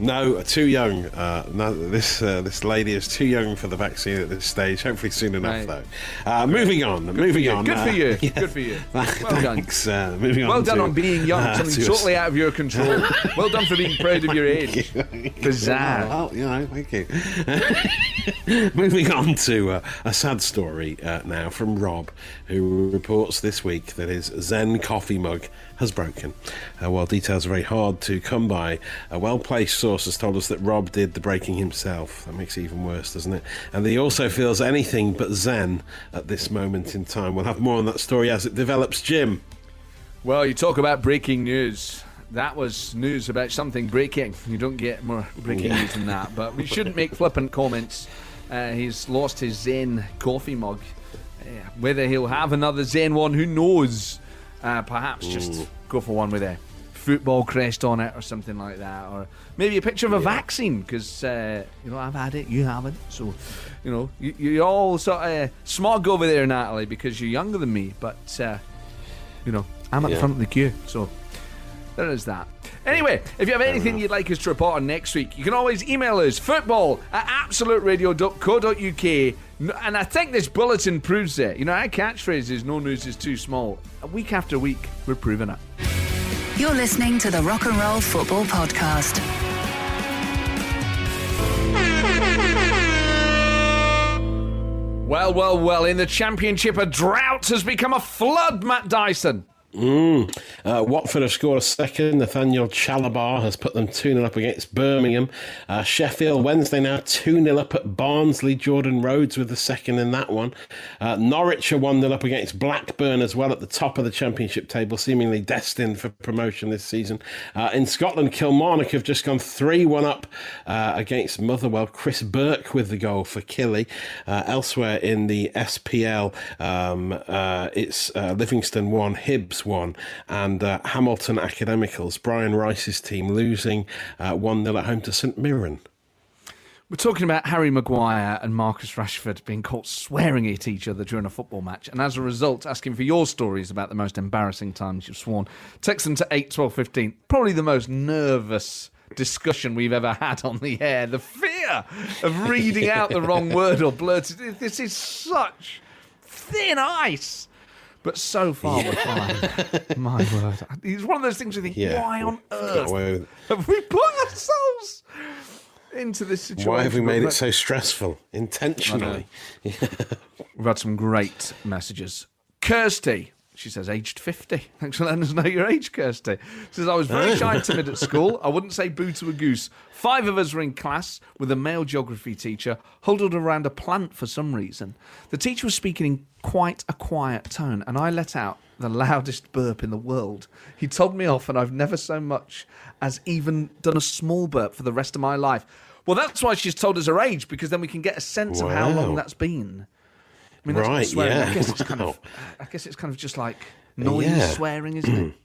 No, too young. Uh, no, this uh, this lady is too young for the vaccine at this stage. Hopefully soon enough, Right. though. Uh, moving on. moving on. Good for uh, you. yeah. Good for you. Well done. Thanks. Uh, moving on. Well done to- on being young, uh, something totally out of your control. well done for being proud of your age. Bizarre. Well, you know, thank you. Moving on to uh, a sad story uh, now from Rob, who reports this week that his Zen coffee mug has broken. Uh, while details are very hard to come by, a well placed source has told us that Rob did the breaking himself. That makes it even worse, doesn't it? And he also feels anything but Zen at this moment in time. We'll have more on that story as it develops. Jim. Well, you talk about breaking news. That was news about something breaking. You don't get more breaking Yeah. news than that. But we shouldn't make flippant comments. Uh, he's lost his Zen coffee mug. Uh, whether he'll have another Zen one, who knows? Uh, perhaps just go for one with a football crest on it or something like that. Or maybe a picture of a vaccine because, uh, you know, I've had it, you haven't. So, you know, you, you're all sort of smug over there, Natalie, because you're younger than me. But, uh, you know, I'm at the front of the queue. So there is that. Anyway, if you have anything you'd like us to report on next week, you can always email us football at absoluteradio.co.uk. N- And I think this bulletin proves it. You know, our catchphrase is no news is too small. Week after week, we're proving it. You're listening to the Rock and Roll Football Podcast. Well, well, well. In the championship, a drought has become a flood. Matt Dyson. Uh, Watford have scored a second. Nathaniel Chalobah has put them 2 0 up against Birmingham. Uh, Sheffield Wednesday now 2 0 up at Barnsley. Jordan Rhodes with the second in that one. Uh, Norwich are 1 0 up against Blackburn as well at the top of the Championship table, seemingly destined for promotion this season. Uh, in Scotland, Kilmarnock have just gone 3 1 up uh, against Motherwell. Chris Burke with the goal for Killie. Uh, elsewhere in the SPL, um, it's Livingston 1, Hibs 1, and uh, Hamilton Academicals, Brian Rice's team, losing uh, 1 0 at home to St Mirren. We're talking about Harry Maguire and Marcus Rashford being caught swearing at each other during a football match, and as a result, asking for your stories about the most embarrassing times you've sworn. Text them to 8 12 15. Probably the most nervous discussion we've ever had on the air. The fear of reading out the wrong word or blurted. This is such thin ice. But so far we're fine. My word. It's one of those things you think, Yeah. why on earth have we put ourselves into this situation? Why have we But made it so stressful intentionally? We've had some great messages. Kirsty, she says, aged 50. Thanks for letting us know your age, Kirsty. Says, I was very oh. shy and timid at school. I wouldn't say boo to a goose. Five of us were in class with a male geography teacher, huddled around a plant for some reason. The teacher was speaking in quite a quiet tone, and I let out the loudest burp in the world. He told me off, and I've never so much as even done a small burp for the rest of my life. Well, that's why she's told us her age, because then we can get a sense of how long that's been. I mean, that's Right, swearing. yeah. I guess it's kind of. I guess it's kind of just like noise Yeah. swearing, isn't it?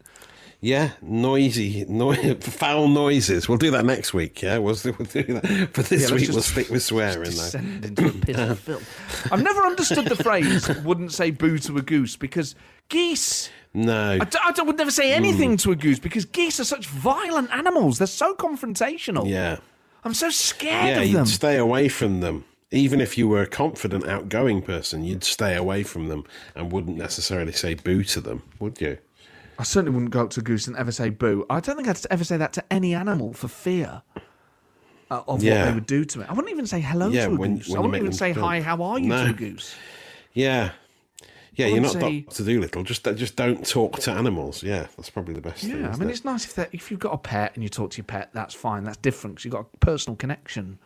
Yeah, noisy, no- foul noises. We'll do that next week. Yeah, we'll, we'll do that. But this Yeah, week just- we'll stick with swearing though. Descend into a pit of filth. I've never understood the phrase "wouldn't say boo to a goose" because geese. No, I, d- I d- would never say anything to a goose because geese are such violent animals. They're so confrontational. yeah, I'm so scared yeah. of You'd them. stay away from them. Even if you were a confident, outgoing person, you'd stay away from them and wouldn't necessarily say boo to them, would you? I certainly wouldn't go up to a goose and ever say boo. I don't think I'd ever say that to any animal for fear uh, of what they would do to me. I wouldn't even say hello Yeah, to a when- goose. when I wouldn't even say hi, how are you No. to a goose. Yeah, yeah. You're not say- Doctor Doolittle. Just just don't talk to animals. Yeah, that's probably the best thing. Yeah, I mean, it? it's nice if that if you've got a pet and you talk to your pet, that's fine. That's different 'cause you've got a personal connection.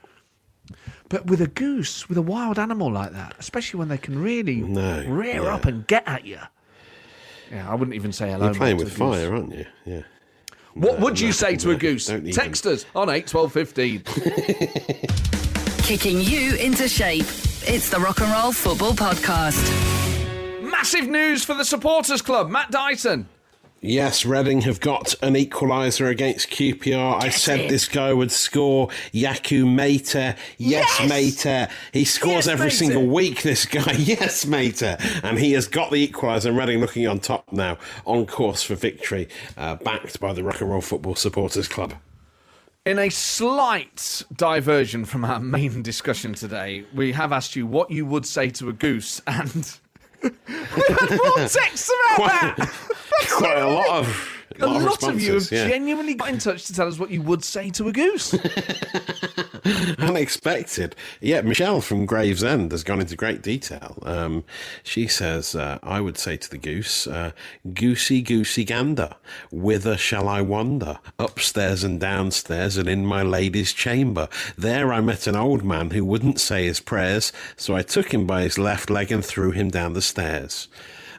But with a goose, with a wild animal like that, especially when they can really No, rear yeah. up and get at you. Yeah, I wouldn't even say hello. You're playing with to a goose. fire, aren't you? Yeah. What No, would you no, say to a goose? don't even. Text us on 8 12 15. Kicking you into shape. It's the Rock and Roll Football Podcast. Massive news for the supporters club. Matt Dyson. Yes, Reading have got an equaliser against QPR. I said it. this guy would score. Yakou Meite. Yes, Yes! Meite. He scores Yes, every Meite. single week, this guy. Yes, Meite. And he has got the equaliser. And Reading looking on top now, on course for victory, uh, backed by the Rock and Roll Football Supporters Club. In a slight diversion from our main discussion today, we have asked you what you would say to a goose, and we had more texts about that. Quite a lot of. A lot of lot of you have yeah. genuinely got in touch to tell us what you would say to a goose. Unexpected. Yeah, Michelle from Gravesend has gone into great detail. Um, she says, uh, I would say to the goose, uh, Goosey, goosey gander, whither shall I wander? Upstairs and downstairs and in my lady's chamber. There I met an old man who wouldn't say his prayers, so I took him by his left leg and threw him down the stairs.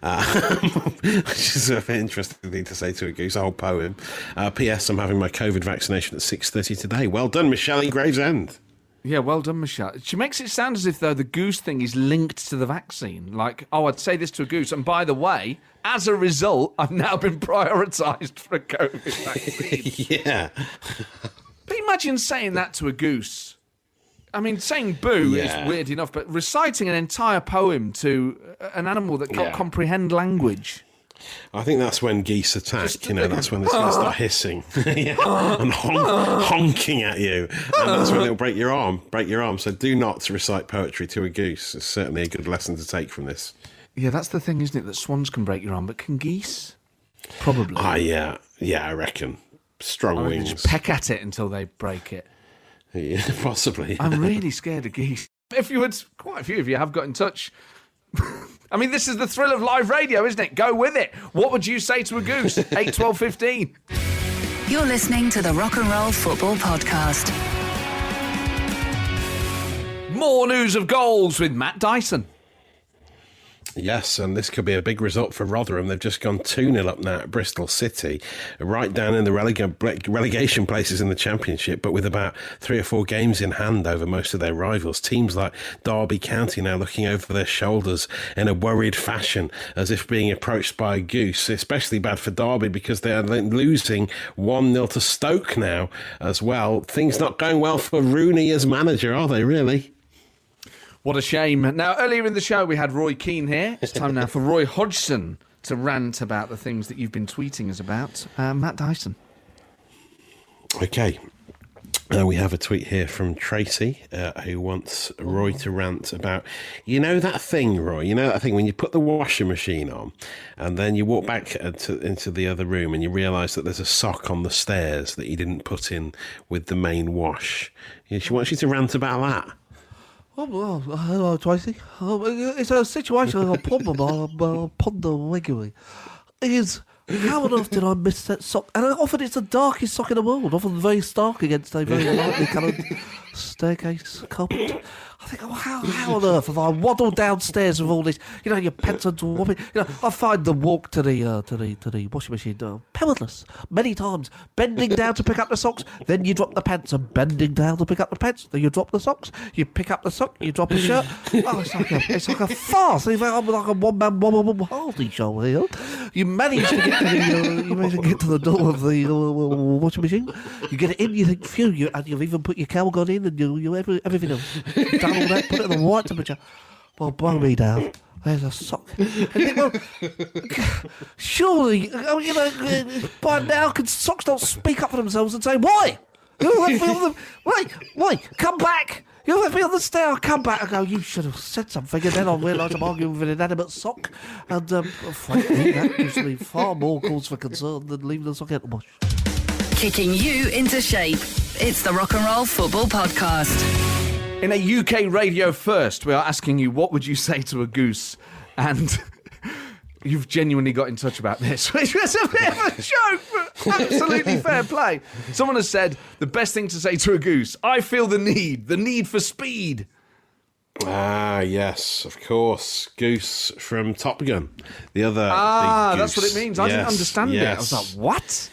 Uh, which is an interesting thing to say to a goose. A whole poem. Uh, P.S. I'm having my COVID vaccination at 6:30 today. Well done, Michelle in Gravesend. yeah, well done, Michelle. She makes it sound as if though the goose thing is linked to the vaccine. Like, oh, I'd say this to a goose, and by the way, as a result, I've now been prioritised for a COVID vaccine. yeah. But imagine saying that to a goose. I mean, saying boo Yeah. is weird enough, but reciting an entire poem to an animal that can't Yeah. comprehend language. I think that's when geese attack. Just you know, like- that's when they start hissing yeah. and hon- honking at you, and that's when they'll break your arm. Break your arm. So do not recite poetry to a goose. It's certainly a good lesson to take from this. Yeah, that's the thing, isn't it? That swans can break your arm, but can geese? Probably. Ah, yeah, yeah, I reckon strong Or they wings. just peck at it until they break it. Yeah, possibly. I'm really scared of geese. If you would, quite a few of you have got in touch. I mean, this is the thrill of live radio, isn't it? Go with it. What would you say to a goose? 8, 12, 15. You're listening to the Rock and Roll Football Podcast. More news of goals with Matt Dyson. Yes, and this could be a big result for Rotherham. They've just gone 2 0 up now at Bristol City, right down in the relega- relegation places in the Championship, but with about three or four games in hand over most of their rivals. Teams like Derby County now looking over their shoulders in a worried fashion, as if being approached by a goose. Especially bad for Derby because they are losing 1 0 to Stoke now as well. Things not going well for Rooney as manager, are they, really? What a shame. Now, earlier in the show, we had Roy Keane here. It's time now for Roy Hodgson to rant about the things that you've been tweeting us about. Uh, Matt Dyson. Okay. Uh, we have a tweet here from Tracy uh, who wants Roy to rant about, you know, that thing, Roy, you know, that thing when you put the washing machine on and then you walk back to, into the other room and you realise that there's a sock on the stairs that you didn't put in with the main wash. She wants you to rant about that. Oh, well, hello, uh, uh, Tracy. Uh, it's a situation, a problem I uh, ponder regularly. Is how on earth did I miss that sock? And often it's the darkest sock in the world, often very stark against a very lightly coloured staircase carpet. I think, oh, how, how on earth have I waddled downstairs with all this? You know, your pants are whopping. You know, I find the walk to the uh, to the to the washing machine uh, perilous many times. Bending down to pick up the socks, then you drop the pants, and bending down to pick up the pants, then you drop the socks. You pick up the sock, you drop the shirt. Oh, it's like a it's like a farce. Like, I'm like a one man one woman Hardy show here. You manage to get to the uh, you manage to get to the door of the uh, washing machine. You get it in. You think, phew, you, and you've even put your Calgon in, and you you every, everything else. Done all that, put it at the right temperature. Well, blow me down. There's a sock. Surely, oh, you know, by now, can socks don't speak up for themselves and say, why? You left me on the, wait, wait, come back. You left me on the stair. Come back. I go. You should have said something, and then I realise I'm arguing with an inanimate sock, and um, frankly, that gives me far more cause for concern than leaving the sock out the wash. Kicking you into shape. It's the Rock and Roll Football Podcast. In a UK radio first, we are asking you what would you say to a goose? And you've genuinely got in touch about this, which was a bit of a joke, but absolutely fair play. Someone has said the best thing to say to a goose I feel the need, the need for speed. Ah, yes, of course. Goose from Top Gun. The other. Ah, big that's what it means. I didn't Yes, understand it. I was like, what?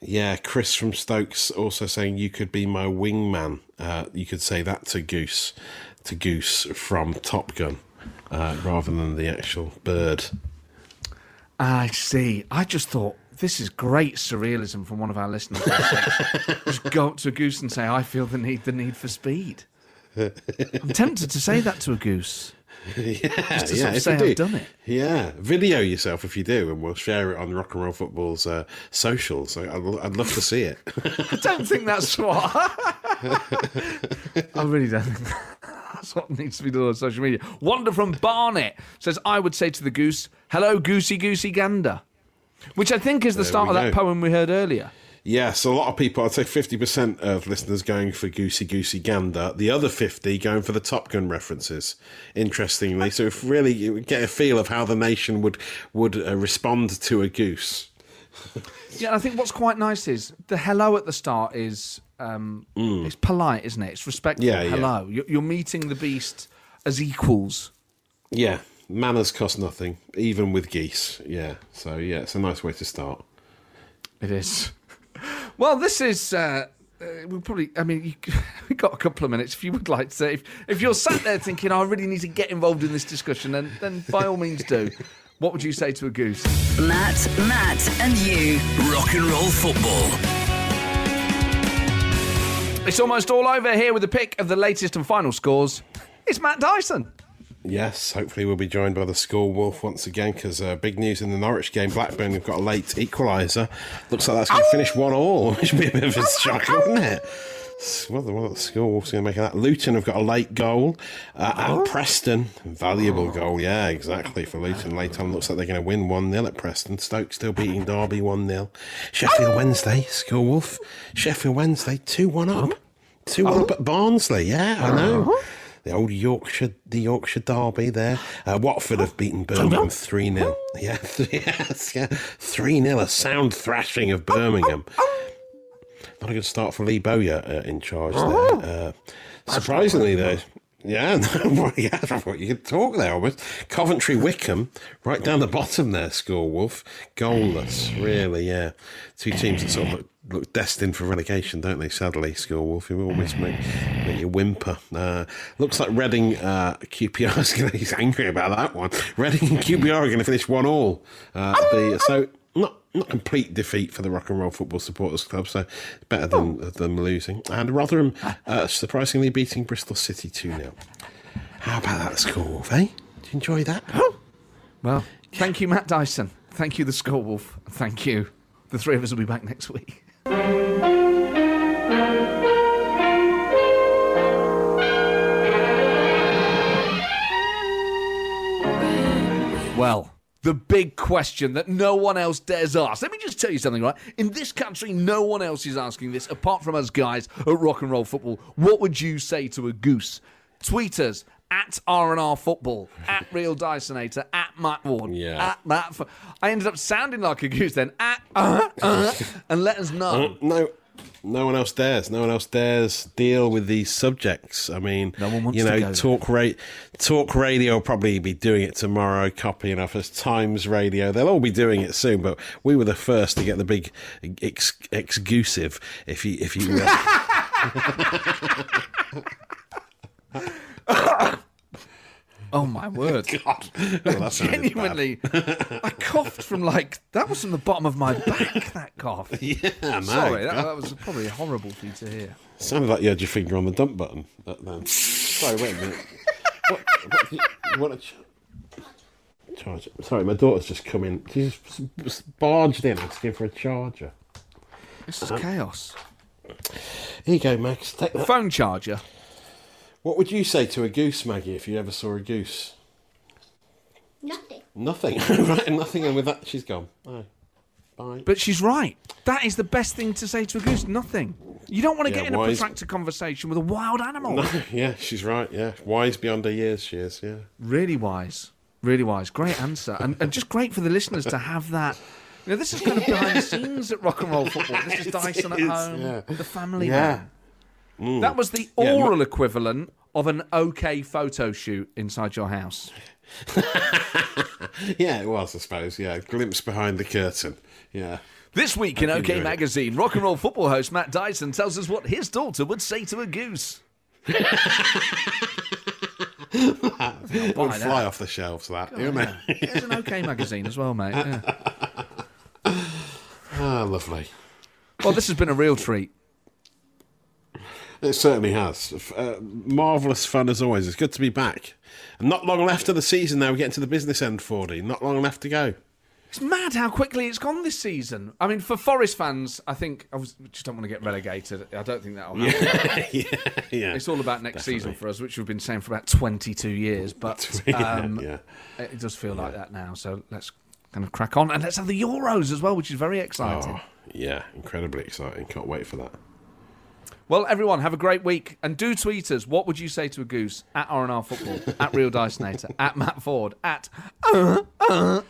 Yeah, Chris from Stokes also saying you could be my wingman. Uh, you could say that to Goose, to Goose from Top Gun, uh, rather than the actual bird. I see. I just thought this is great surrealism from one of our listeners. just go up to a goose and say, "I feel the need, the need for speed." I'm tempted to say that to a goose. yeah, yeah, sort of if say you do. I've done it. Yeah, video yourself if you do, and we'll share it on Rock and Roll Football's uh, socials. I'd, I'd love to see it. I don't think that's what. I really don't think that's what needs to be done on social media. Wanda from Barnet says, I would say to the goose, hello, goosey, goosey gander. Which I think is the There start of that poem we heard earlier. Yes, a lot of people, I'd say 50% of listeners going for Goosey Goosey Gander, the other 50 going for the Top Gun references, interestingly. So if really you get a feel of how the nation would, would uh, respond to a goose. Yeah, and I think what's quite nice is the hello at the start is um, it's polite, isn't it? It's respectful. Mm. Yeah, yeah. hello. You're, you're meeting the beast as equals. Yeah, manners cost nothing, even with geese. Yeah, so yeah, it's a nice way to start. It is. Well, this is. Uh, uh, we'll probably. I mean, you, we've got a couple of minutes. If you would like to say, if, if you're sat there thinking, "I really need to get involved in this discussion," then then by all means do. What would you say to a goose? Matt, Matt, and you. Rock and roll football. It's almost all over here with a pick of the latest and final scores. It's Matt Dyson. Yes, hopefully we'll be joined by the Score Wolf once again because uh, big news in the Norwich game. Blackburn have got a late equaliser. Looks like that's going to finish one all, which would be a bit of a shock, wouldn't it? What the, the school Wolves going to make of that? Luton have got a late goal uh, at Preston. Valuable goal, yeah, exactly for Luton. Late on, looks like they're going to win 1 0 at Preston. Stoke still beating Derby 1 0. Sheffield Wednesday, Score Wolf. Sheffield Wednesday 2 1 up. 2 1 up at Barnsley, yeah, I know. The old Yorkshire, the Yorkshire derby there. Uh, Watford have beaten Birmingham 3 0. Yeah, yes, yeah. 3 0, a sound thrashing of Birmingham. Not a good start for Lee Bowyer uh, in charge there. Uh, surprisingly, though, yeah, no, yeah, you could talk there almost. Coventry Wycombe, right down the bottom there, Score Wolf, goalless, really, yeah. Two teams that sort of look, look destined for relegation, don't they? Sadly, Score Wolf, you always make, make you whimper. Uh, looks like Reading uh, QPR is going to he's angry about that one. Reading and QPR are going to finish one all. Uh, the, so not not complete defeat for the Rock and Roll Football Supporters Club, so better than them losing. And Rotherham uh, surprisingly beating Bristol City 2 0. How about that score, Wolf, eh? Did you enjoy that? Well, thank you, Matt Dyson. Thank you, the Score Wolf. Thank you. The three of us will be back next week. Well, the big question that no one else dares ask. Let me just tell you something, right? In this country, no one else is asking this apart from us guys at Rock and Roll Football. What would you say to a goose? Tweet us at R&R Football, at Real Dysonator, at Matt Ward, Yeah. at Matt. I ended up sounding like a goose then. At uh, uh, and let us know. No. No one else dares. No one else dares deal with these subjects. I mean, No one wants you to know, go talk ra- talk radio will probably be doing it tomorrow, copying off us. Times Radio, they'll all be doing it soon. But we were the first to get the big ex- exclusive. If you, if you, uh, Oh my word! God, well. Genuinely, I coughed from like that was from the bottom of my back. That cough. Yeah, no, Sorry, that, that was probably a horrible for you to hear. Sounded like you had your finger on the dump button. But then, sorry, wait a minute. What? what, you, what a ch- charger? Sorry, my daughter's just come in. She's just barged in asking for a charger. This is chaos. Here you go, Max. Take that. Phone charger. What would you say to a goose, Maggie, if you ever saw a goose? Nothing. Nothing. right, nothing. And with that, she's gone. Bye. Bye. But she's right. That is the best thing to say to a goose. Nothing. You don't want to Yeah, get in a protracted conversation with a wild animal. No, yeah, she's right. Yeah, wise beyond her years, she is. Yeah. Really wise. Really wise. Great answer. And, and just great for the listeners to have that. You know, this is kind of behind the scenes at Rock and Roll Football. This is Dyson at home, yeah. the family Yeah. man. That was the Yeah, oral equivalent of an okay photo shoot inside your house. Yeah, it was, I suppose. Yeah, a glimpse behind the curtain. Yeah. This week in OK. Magazine, rock and roll football host Matt Dyson tells us what his daughter would say to a goose. Would that. fly off the shelves, that. you know? There's an OK Magazine as well, mate. Yeah. Ah, lovely. Well, this has been a real treat. It certainly has. Uh, marvellous fun as always. It's good to be back. And not long left of the season now. We're getting to the business end, 40. Not long left to go. It's mad how quickly it's gone this season. I mean, for Forest fans, I think I was, just don't want to get relegated. I don't think that'll happen. yeah, yeah. It's all about next Definitely. season for us, which we've been saying for about 22 years. But Yeah, um, yeah. it does feel like that now. So let's kind of crack on. And let's have the Euros as well, which is very exciting. Oh, yeah, incredibly exciting. Can't wait for that. Well, everyone, have a great week. And do tweet us. What would you say to a goose? At R&R Football, at Real Dysonator, at Matt Ford, at... Uh, uh.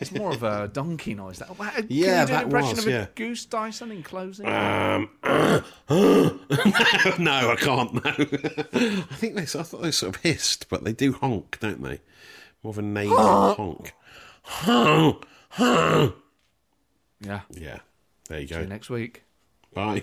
It's more of a donkey noise. That, Can Yeah, you do that an impression was, of a yeah. goose, Dyson, in closing? Um, no, I can't. No, I think they. I thought they sort of hissed, but they do honk, don't they? More of a nasal honk. Honk, honk. yeah. Yeah, there you go. See you next week. Bye.